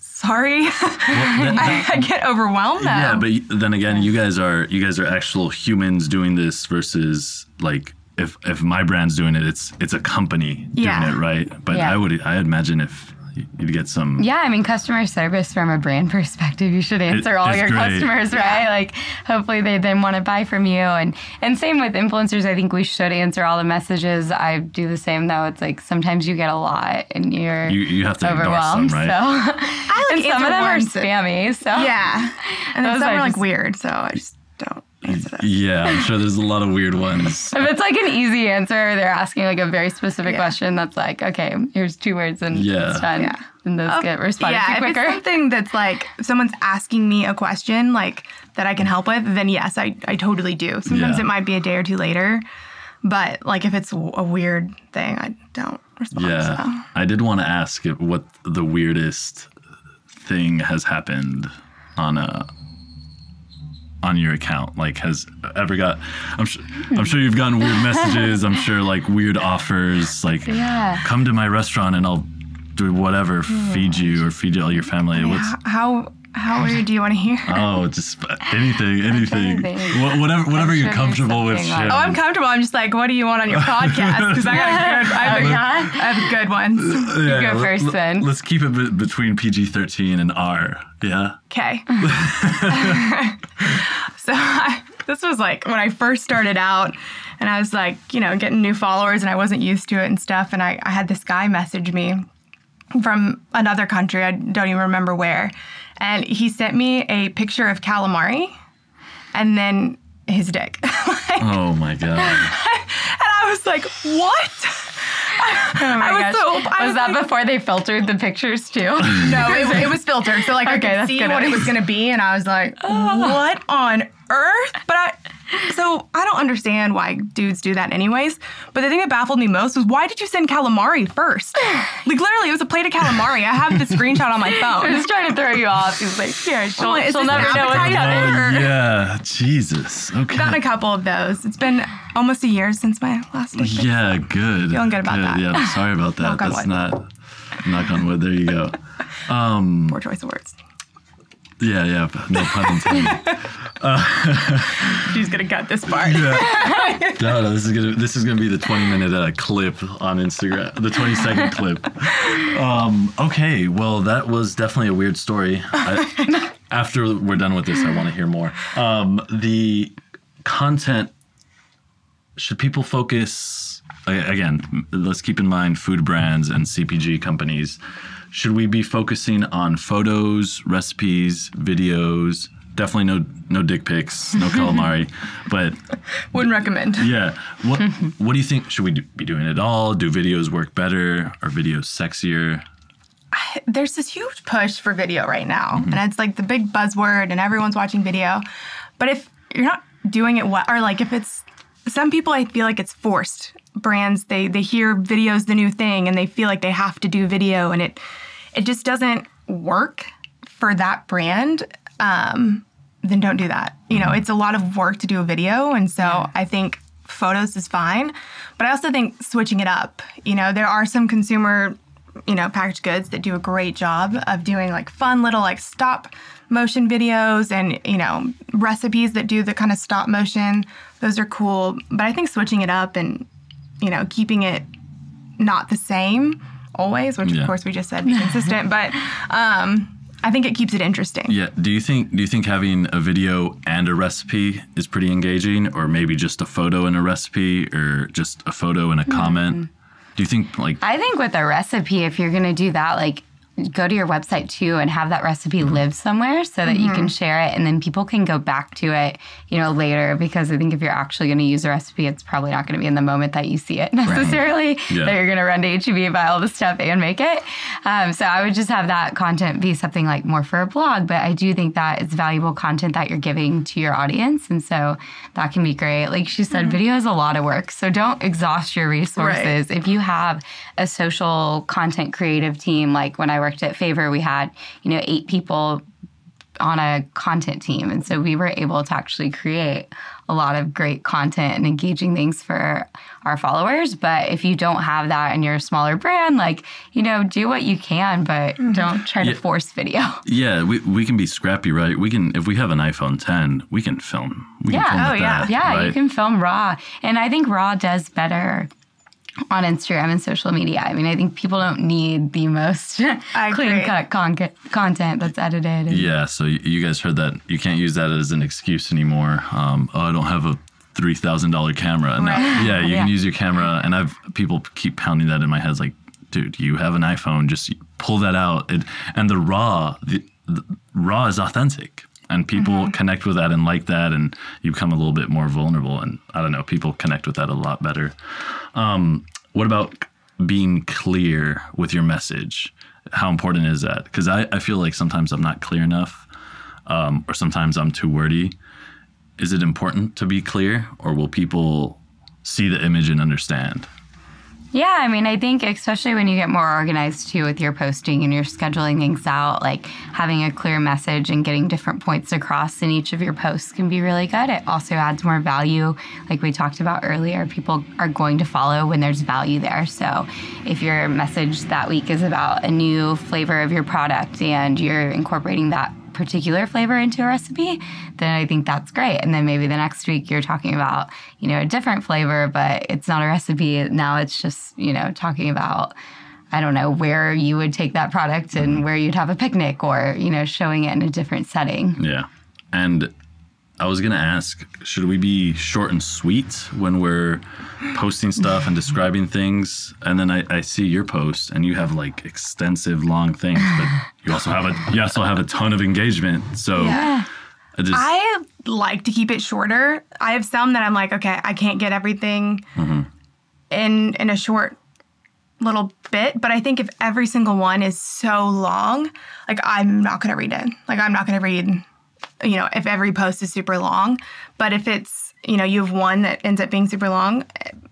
sorry. I, I get overwhelmed now. Yeah, but then again, you guys are you guys are actual humans doing this versus like if if my brand's doing it, it's it's a company Yeah. doing it, right? But Yeah. I would I imagine if you'd get some Yeah, I mean, customer service from a brand perspective, you should answer all your great. customers, right? Like, hopefully they then want to buy from you, and and same with influencers. I think we should answer all the messages. I do the same though. It's like sometimes you get a lot, and you're you you have to ignore some, right? So, I like and some of them are spammy. So Yeah. And then Those some I are like weird, so I just don't answer those. Yeah, I'm sure there's a lot of weird ones. If it's like an easy answer, they're asking like a very specific Yeah. question. That's like, okay, here's two words and Yeah. it's done. Yeah. And those um, get responded yeah, to if it's something that's like someone's asking me a question like that I can help with, then yes, I, I totally do. Sometimes Yeah. it might be a day or two later, but like if it's a weird thing, I don't respond. Yeah, So. I did want to ask what the weirdest thing has happened on a on your account. Like, has ever got? I'm sure. I'm sure you've gotten weird messages. I'm sure like weird offers. Like, Yeah. come to my restaurant and I'll do whatever, feed you or feed all your family. What's How how weird do you want to hear? oh, just anything, anything. Whatever, whatever you're comfortable with sharing. Oh, I'm comfortable. I'm just like, what do you want on your podcast? Because I got a good, I have, a? I have good ones. Yeah, go let- first then. Let's keep it be- between PG-13 and R. Yeah. Okay. so I, this was like when I first started out, and I was like, you know, getting new followers, and I wasn't used to it and stuff. And I, I had this guy message me from another country. I don't even remember where. And he sent me a picture of calamari and then his dick. Like, Oh my god. and I was like, what? Oh my I was gosh. so- I was, was that like- before they filtered the pictures too? No, it, it was filtered. So like I Okay, could that's see good. what it was gonna be, and I was like, "What on earth?" But I, so I don't understand why dudes do that, anyways. But the thing that baffled me most was why did you send calamari first? Like literally, it was a plate of calamari. I have the screenshot on my I phone. was trying to throw you off. He's like, here, she'll, Well, she'll never know what's coming. Oh, yeah, Jesus. Okay. Gotten a couple of those. It's been almost a year since my last dick pic. Yeah, good. Feeling good about that. Yeah, sorry about that. Knock on That's wood. not knock on wood. There you go. Um, Poor choice of words. Yeah, yeah. No pun intended. She's gonna cut this part. No, no, this is gonna this is gonna be the 20 minute uh, clip on Instagram, the 20 second clip. Um, okay, well that was definitely a weird story. I, after we're done with this, I want to hear more. Um, the content should people focus again? Let's keep in mind food brands and CPG companies. Should we be focusing on photos, recipes, videos? Definitely no no dick pics, no calamari, but Wouldn't recommend. yeah. What What do you think? Should we do, be doing it all? Do videos work better? Are videos sexier? there's this huge push for video right now, mm-hmm. and it's like the big buzzword, and everyone's watching video. But if you're not doing it well, or like if it's some people, I feel like it's forced. Brands they they hear video's the new thing, and they feel like they have to do video, and it it just doesn't work for that brand. Um, then don't do that. You know, it's a lot of work to do a video, and so I think photos is fine. But I also think switching it up. You know, there are some consumer you know, packaged goods that do a great job of doing like fun little like stop motion videos and, you know, recipes that do the kind of stop motion. Those are cool. But I think switching it up and, you know, keeping it not the same always, which Yeah. of course we just said be consistent, but um, I think it keeps it interesting. Yeah. Do you think do you think having a video and a recipe is pretty engaging, or maybe just a photo and a recipe, or just a photo and a comment? Do you think like I think with a recipe, if you're going to do that, like go to your website too and have that recipe mm-hmm. live somewhere so that you can mm-hmm. share it and then people can go back to it, you know, later because I think if you're actually going to use a recipe, it's probably not going to be in the moment that you see it necessarily Yeah. that you're going to run to HEB, buy all the stuff and make it. Um, so I would just have that content be something like more for a blog, but I do think that it's valuable content that you're giving to your audience. And so that can be great. Like she said, mm-hmm. video is a lot of work. So don't exhaust your resources. If you have a social content creative team, like when I worked at Favor, we had, you know, eight people on a content team. And so we were able to actually create a lot of great content and engaging things for our followers. But if you don't have that and you're a smaller brand, like, you know, do what you can, but mm-hmm. don't try to force video. Yeah, we, we can be scrappy, right? We can if we have an iPhone 10, we can film. We Yeah. can film Oh, yeah. that, Yeah, right? you can film raw. And I think raw does better on Instagram and social media. I mean, I think people don't need the most I clean cut con- content that's edited. Yeah, so you guys heard that. You can't use that as an excuse anymore. Um, oh, I don't have a three thousand dollar camera. No, Right. yeah, you Yeah. can use your camera, and I've people keep pounding that in my head. It's like, dude, you have an iPhone, just pull that out. It, and the raw, the, the raw is authentic, and people connect with that and like that, and you become a little bit more vulnerable. And I don't know, people connect with that a lot better. Um, what about being clear with your message? How important is that? Because I, I feel like sometimes I'm not clear enough, um, or sometimes I'm too wordy. Is it important to be clear, or will people see the image and understand? Yeah, I mean, I think especially when you get more organized too with your posting and you're scheduling things out, like having a clear message and getting different points across in each of your posts can be really good. It also adds more value. Like we talked about earlier, people are going to follow when there's value there. So if your message that week is about a new flavor of your product and you're incorporating that particular flavor into a recipe, then I think that's great. And then maybe the next week you're talking about, you know, a different flavor, but it's not a recipe. Now it's just, you know, talking about, I don't know, where you would take that product and mm-hmm. where you'd have a picnic or, you know, showing it in a different setting. Yeah. And I was going to ask should we be short and sweet when we're posting stuff and describing things? And then I, I see your post and you have like extensive long things, but you also have a you also have a ton of engagement. So Yeah. I just I like to keep it shorter. I have some that I'm like, okay, I can't get everything mm-hmm. in in a short little bit, but I think if every single one is so long, like I'm not going to read it. Like I'm not going to read you know, if every post is super long, but if it's, you know, you have one that ends up being super long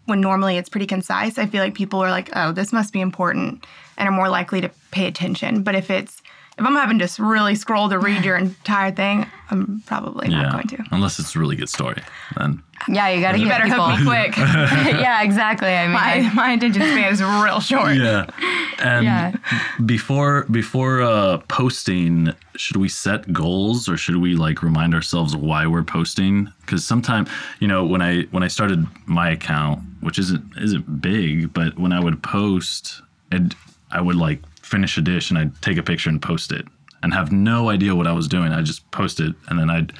when normally it's pretty concise, I feel like people are like, "Oh, this must be important." and are more likely to pay attention. But if it's if I'm having to really scroll to read your entire thing, I'm probably not going to. unless it's a really good story, then Yeah, you got to You better people. hook me quick. yeah, exactly. I mean, my, I- my attention span is real short. yeah. And Yeah. before before uh, posting, should we set goals or should we like remind ourselves why we're posting? Because sometimes, you know, when I when I started my account, which isn't isn't big, but when I would post, and I would like finish a dish and I'd take a picture and post it, and have no idea what I was doing. I just post it, and then I'd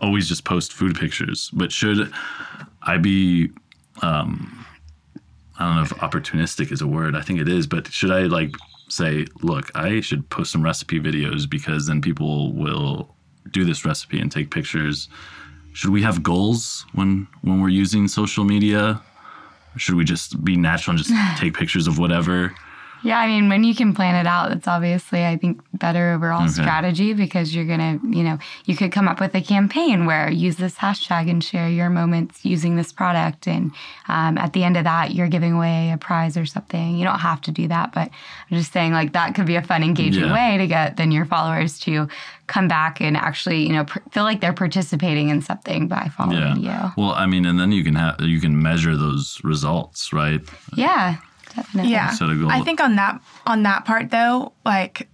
always just post food pictures. But should I be um, I don't know if opportunistic is a word. I think it is, but should I like say, look, I should post some recipe videos because then people will do this recipe and take pictures. Should we have goals when when we're using social media? Should we just be natural and just take pictures of whatever? Yeah, I mean, when you can plan it out, that's obviously, I think, better overall strategy because you're going to, you know, you could come up with a campaign where use this hashtag and share your moments using this product. And um, at the end of that, you're giving away a prize or something. You don't have to do that, but I'm just saying, like, that could be a fun, engaging Yeah. way to get then your followers to come back and actually, you know, pr- feel like they're participating in something by following you. Well, I mean, and then you can have you can measure those results, right? Yeah. Definitely. Yeah. Set a goal. I think on that on that part though, like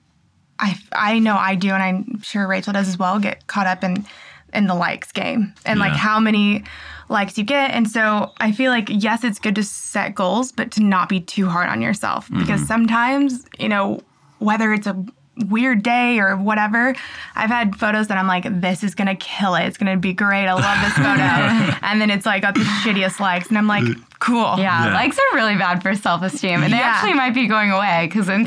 I I know I do and I'm sure Rachel does as well, get caught up in in the likes game and like how many likes you get. And so I feel like yes, it's good to set goals, but to not be too hard on yourself because Mm-hmm. sometimes, you know, whether it's a weird day or whatever, I've had photos that I'm like, this is gonna kill it. It's gonna be great. I love this photo. and then it's like got the shittiest likes. And I'm like, cool. Yeah, Yeah. likes are really bad for self esteem, and they Yeah. actually might be going away because Instagram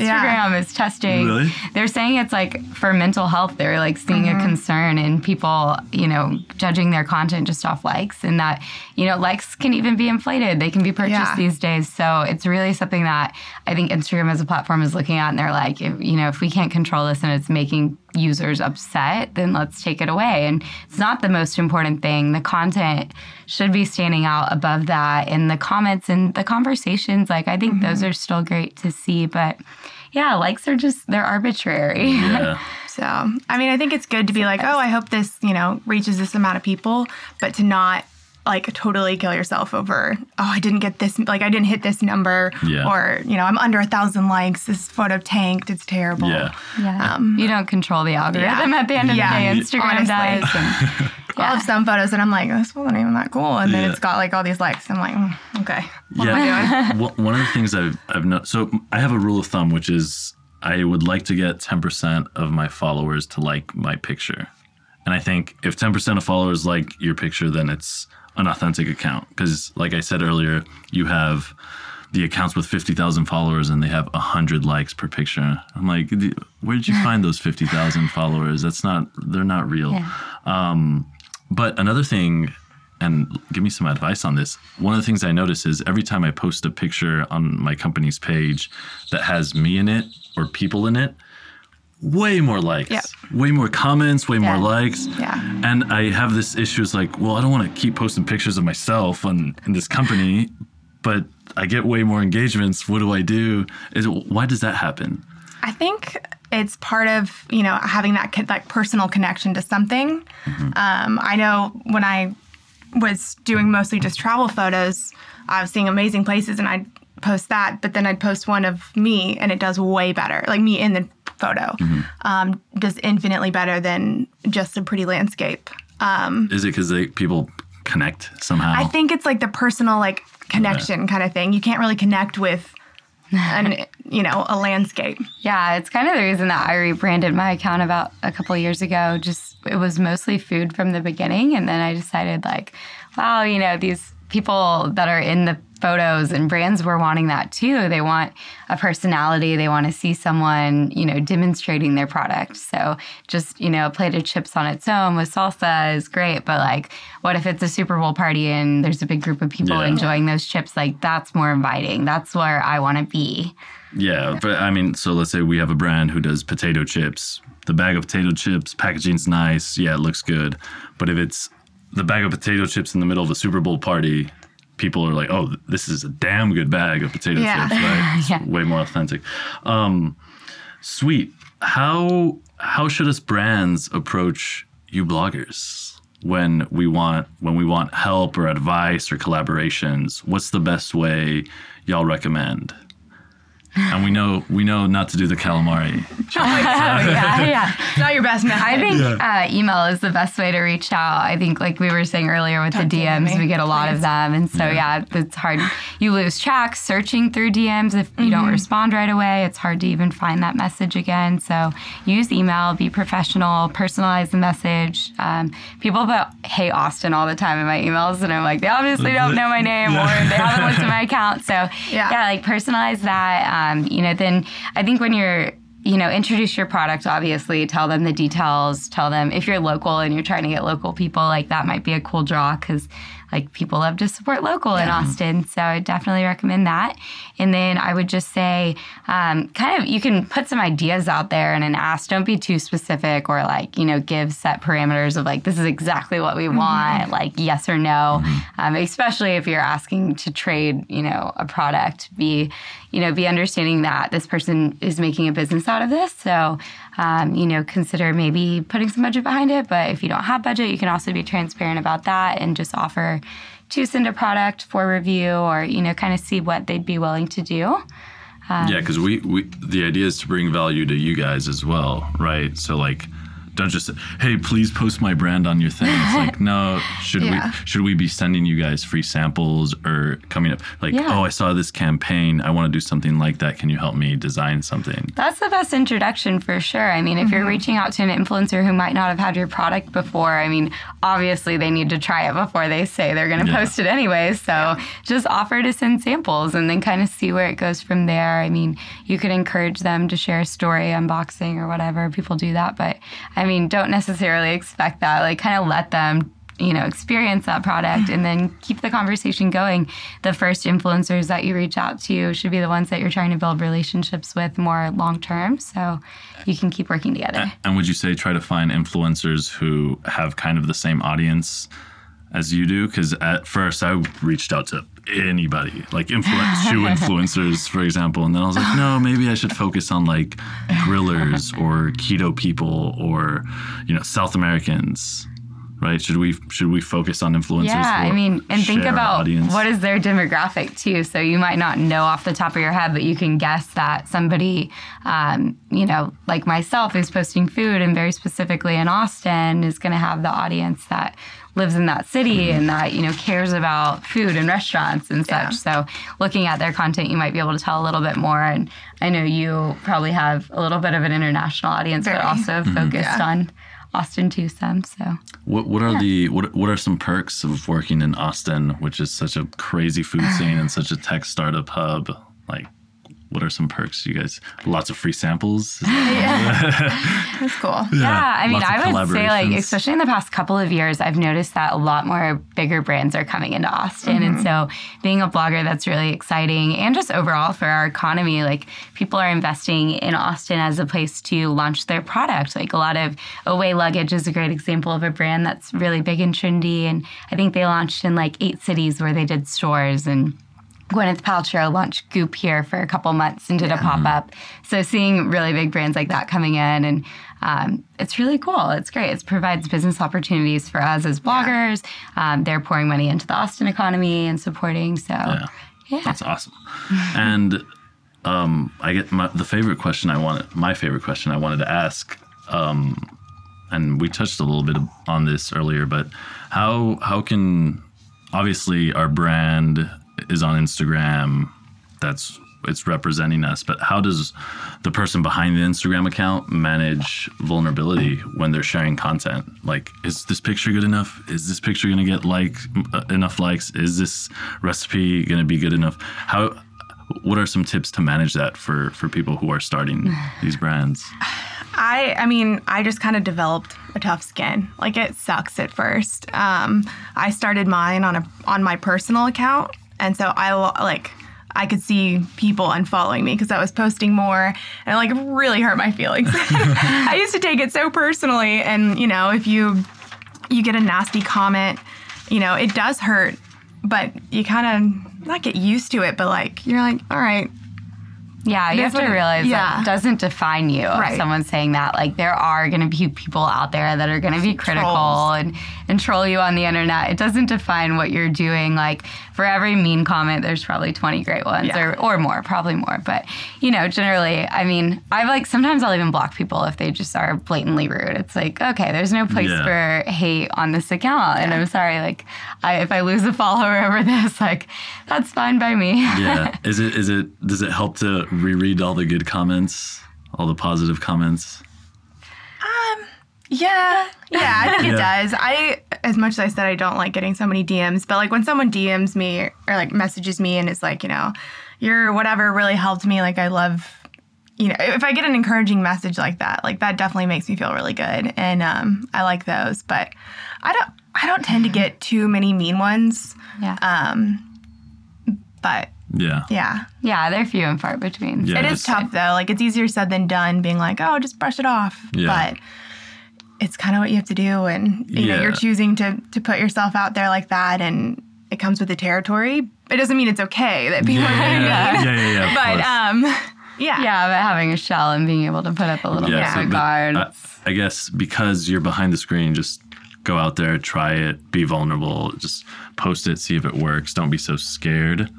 Yeah. is testing. Really? They're saying it's like for mental health. They're like seeing Mm-hmm. a concern in people, you know, judging their content just off likes, and that you know likes can even be inflated. They can be purchased Yeah. these days. So it's really something that I think Instagram as a platform is looking at, and they're like, if, you know, if we can't control this and it's making users upset, then let's take it away. And it's not the most important thing. The content should be standing out above that. And the comments and the conversations, like I think those mm-hmm. are still great to see. But yeah, likes are just they're arbitrary. yeah. So, I mean, I think it's good to be like, oh, I hope this, you know, reaches this amount of people, but to not like totally kill yourself over, oh, I didn't get this, like, I didn't hit this number, Yeah. or, you know, I'm under a thousand likes, this photo tanked, it's terrible. Yeah. Yeah. you don't control the algorithm yeah. at the end of Yeah. the day. Instagram Honestly. does. And, I'll have some photos and I'm like, this wasn't even that cool. And then Yeah. it's got like all these likes. I'm like, mm, okay. What am I yeah. doing? One one of the things I've I've no, so I have a rule of thumb, which is I would like to get ten percent of my followers to like my picture, and I think if ten percent of followers like your picture, then it's an authentic account. Because, like I said earlier, you have the accounts with 50,000 followers and they have 100 likes per picture. I'm like, where did you find those 50,000 followers? That's not, they're not real. Um, but another thing, and give me some advice on this. One of the things I notice is every time I post a picture on my company's page that has me in it or people in it, way more likes, Yep. way more comments, way Yeah. more likes. Yeah. And I have this issue. It's like, well, I don't want to keep posting pictures of myself on in this company, but I get way more engagements. What do I do? Is why does that happen? I think it's part of you know having that like personal connection to something. Um, I know when I was doing mostly just travel photos, I was seeing amazing places, and I'd post that, but then I'd post one of me, and it does way better. Like me in the photo um, does infinitely better than just a pretty landscape. Is it because they people connect somehow? I think it's like the personal like connection kind of thing. You can't really connect with an you know a landscape. Yeah, it's kind of the reason that I rebranded my account about a couple years ago. Just it was mostly food from the beginning, and then I decided like, wow, you know, these people that are in the photos and brands were wanting that too. They want a personality. They want to see someone, you know, demonstrating their product. So just, you know, a plate of chips on its own with salsa is great, but like what if it's a Super Bowl party and there's a big group of people Yeah. enjoying those chips? Like that's more inviting. That's where I want to be. Yeah, but I mean, so let's say we have a brand who does potato chips. The bag of potato chips, packaging's nice. Yeah, it looks good. But if it's the bag of potato chips in the middle of a Super Bowl party, people are like, "Oh, this is a damn good bag of potato Yeah. chips." Right? Yeah. way more authentic. Um, sweet. How how should us brands approach you bloggers when we want when we want help or advice or collaborations? What's the best way y'all recommend? And we know we know not to do the calamari. Oh, yeah, yeah. It's not your best method. I think uh, email is the best way to reach out. I think, like we were saying earlier with Talk the DMs, we get a lot of them. And so, yeah. it's hard. You lose track searching through DMs if you don't respond right away. It's hard to even find that message again. So, use email, be professional, personalize the message. Um, people put, hey, Austin, all the time in my emails. And I'm like, they obviously don't know my name or they haven't looked at my account. So, Yeah. yeah, like personalize that. Um, Um, you know, then I think when you're you know, introduce your product, obviously, tell them the details, tell them if you're local and you're trying to get local people, like that might be a cool draw because like people love to support local in Austin. So I definitely recommend that. And then I would just say, um, kind of, you can put some ideas out there and an ask. Don't be too specific or like, you know, give set parameters of like, this is exactly what we want, like yes or no. Um, especially if you're asking to trade, you know, a product, be, you know, be understanding that this person is making a business out of this. So, um, you know, consider maybe putting some budget behind it. But if you don't have budget, you can also be transparent about that and just offer, to send a product for review or, you know, kind of see what they'd be willing to do. yeah, because we, we the idea is to bring value to you guys as well, right? So like, don't just say, hey, please post my brand on your thing. It's like, no, should Yeah. we should we be sending you guys free samples or coming up like, Yeah. oh, I saw this campaign, I want to do something like that. Can you help me design something? That's the best introduction for sure. I mean, if you're mm-hmm. reaching out to an influencer who might not have had your product before, I mean, obviously they need to try it before they say they're going to Yeah. post it anyway. So just offer to send samples and then kind of see where it goes from there. I mean, you could encourage them to share a story, unboxing, or whatever. People do that. But I mean, don't necessarily expect that. Like, kind of let them you know experience that product and then keep the conversation going the first influencers that you reach out to should be the ones that you're trying to build relationships with more long term so you can keep working together And would you say try to find influencers who have kind of the same audience as you do? Because at first I reached out to anybody, like influ- shoe influencers, for example, and then I was like, no, maybe I should focus on like grillers or keto people or you know South Americans. Right? Should we should we focus on influencers? yeah i mean and think about what is their demographic too so you might not know off the top of your head but you can guess that somebody um, you know like myself who's posting food and very specifically in austin is going to have the audience that lives in that city and that you know cares about food and restaurants and such so looking at their content you might be able to tell a little bit more and i know you probably have a little bit of an international audience Very. but also Mm-hmm. focused Yeah. on austin too some so What what are the what what are some perks of working in Austin, which is such a crazy food scene and such a tech startup hub? Like, what are some perks? You guys, lots of free samples. That's cool. Yeah, I mean, I would say like, especially in the past couple of years, I've noticed that a lot more bigger brands are coming into Austin, and mm-hmm. so being a blogger, that's really exciting, and just overall for our economy, like people are investing in Austin as a place to launch their product. Like a lot of Away Luggage is a great example of a brand that's really big and trendy, and I think they launched in like eight cities where they did stores and. Gwyneth Paltrow launched Goop here for a couple months and did a pop up. So seeing really big brands like that coming in and um, it's really cool. It's great. It provides business opportunities for us as bloggers. Um, they're pouring money into the Austin economy and supporting. So Yeah. yeah, That's awesome. And um, I get my, the favorite question I wanted, my favorite question I wanted to ask, um, and we touched a little bit on this earlier, but how how can obviously our brand is on Instagram, that's it's representing us, but how does the person behind the Instagram account manage vulnerability when they're sharing content? Like, is this picture good enough? Is this picture going to get like uh, enough likes? Is this recipe going to be good enough? How what are some tips to manage that for for people who are starting these brands? I I mean, I just kind of developed a tough skin. Like it sucks at first. Um, I started mine on a on my personal account, and so I like I could see people unfollowing me because I was posting more, and it like really hurt my feelings. I used to take it so personally, and you know, if you you get a nasty comment, you know, it does hurt, but you kind of not get used to it, but like you're like, all right, Yeah, you have to what it- realize yeah. that it doesn't define you. Right. If someone's saying that, like there are going to be people out there that are going to be critical Trolls. and, and troll you on the internet. It doesn't define what you're doing. Like for every mean comment, there's probably 20 great ones Yeah. or, or more, probably more. But, you know, generally, I mean, I've like sometimes I'll even block people if they just are blatantly rude. It's like, okay, there's no place Yeah. for hate on this account. And I'm sorry, like I, if I lose a follower over this, like that's fine by me. Yeah, is it is it does it help to reread all the good comments, all the positive comments? Yeah, yeah, I think it Yeah. does. I, as much as I said, I don't like getting so many DMs, but like when someone DMs me or like messages me and is like, you know, your whatever really helped me. Like I love, you know, if I get an encouraging message like that, like that definitely makes me feel really good, and um, I like those. But I don't, I don't tend to get too many mean ones. Yeah. Um, but Yeah. yeah, Yeah, they're few and far between. Yeah. it is just- tough though. Like it's easier said than done. Being like, oh, just brush it off. Yeah. But it's kind of what you have to do, and you know, you're choosing to to put yourself out there like that, and it comes with the territory. It doesn't mean it's okay that people Yeah, are yeah, yeah, yeah, yeah, yeah, But course. um, yeah, Yeah, but having a shell and being able to put up a little Yeah, bit so of a guard. I, I guess because you're behind the screen, just go out there, try it, be vulnerable, just post it, see if it works. Don't be so scared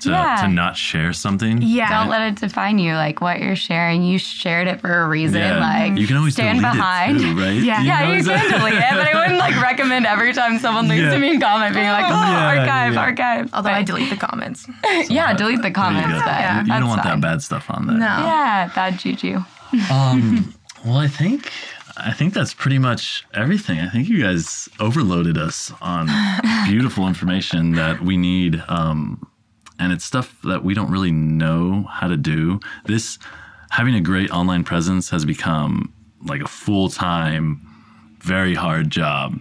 to, Yeah. to not share something. Yeah. Don't let it define you. Like what you're sharing, you shared it for a reason. Yeah. Like you can always stand behind. it too, right? Yeah. Yeah, you can delete it, but I wouldn't like recommend every time someone leaves Yeah. a mean comment being like, oh, Yeah, archive, yeah. archive. Although But- I delete the comments. yeah, delete the comments. go. But Yeah. You that's don't want fine. that bad stuff on there. No. Yeah, bad juju. Um, well, I think I think that's pretty much everything. I think you guys overloaded us on beautiful information that we need, um, and it's stuff that we don't really know how to do. This having a great online presence has become like a full time, very hard job,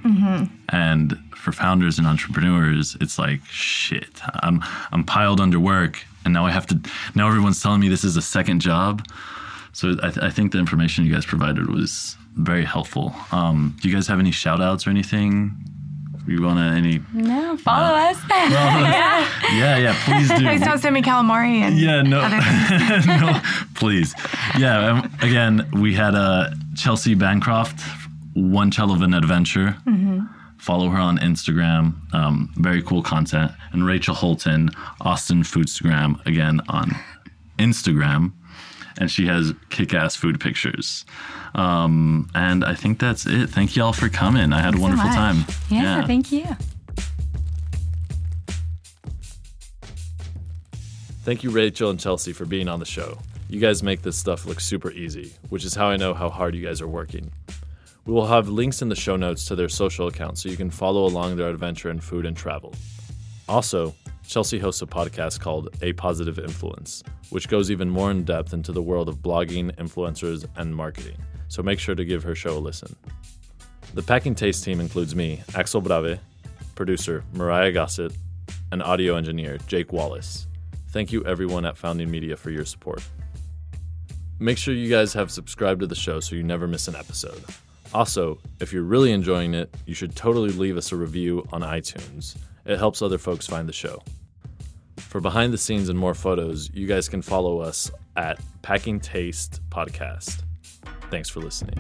and for founders and entrepreneurs, it's like shit. I'm I'm piled under work, and now I have to. Now everyone's telling me this is a second job. So I, th- I think the information you guys provided was very helpful. Um, do you guys have any shout outs or anything? You want to any? No, follow us. Yeah, yeah, please do. Please don't send me calamari and Yeah, no, no, please. Yeah, um, again, we had uh, Chelsea Bancroft, One Chel of an Adventure. Follow her on Instagram. Um, very cool content. And Rachel Holton, Austin Foodstagram, again on Instagram. And she has kick ass food pictures. Um, and I think that's it. Thank y'all for coming. I had a wonderful much. time. Yeah, thank you. Thank you, Rachel and Chelsea, for being on the show. You guys make this stuff look super easy, which is how I know how hard you guys are working. We will have links in the show notes to their social accounts so you can follow along their adventure in food and travel. Also, Chelsea hosts a podcast called A Positive Influence, which goes even more in depth into the world of blogging, influencers, and marketing. So make sure to give her show a listen. The Packing Taste team includes me, Axel Brave, producer Mariah Gossett, and audio engineer Jake Wallace. Thank you, everyone at Founding Media, for your support. Make sure you guys have subscribed to the show so you never miss an episode. Also, if you're really enjoying it, you should totally leave us a review on iTunes. It helps other folks find the show. For behind the scenes and more photos, you guys can follow us at Packing Taste Podcast. Thanks for listening.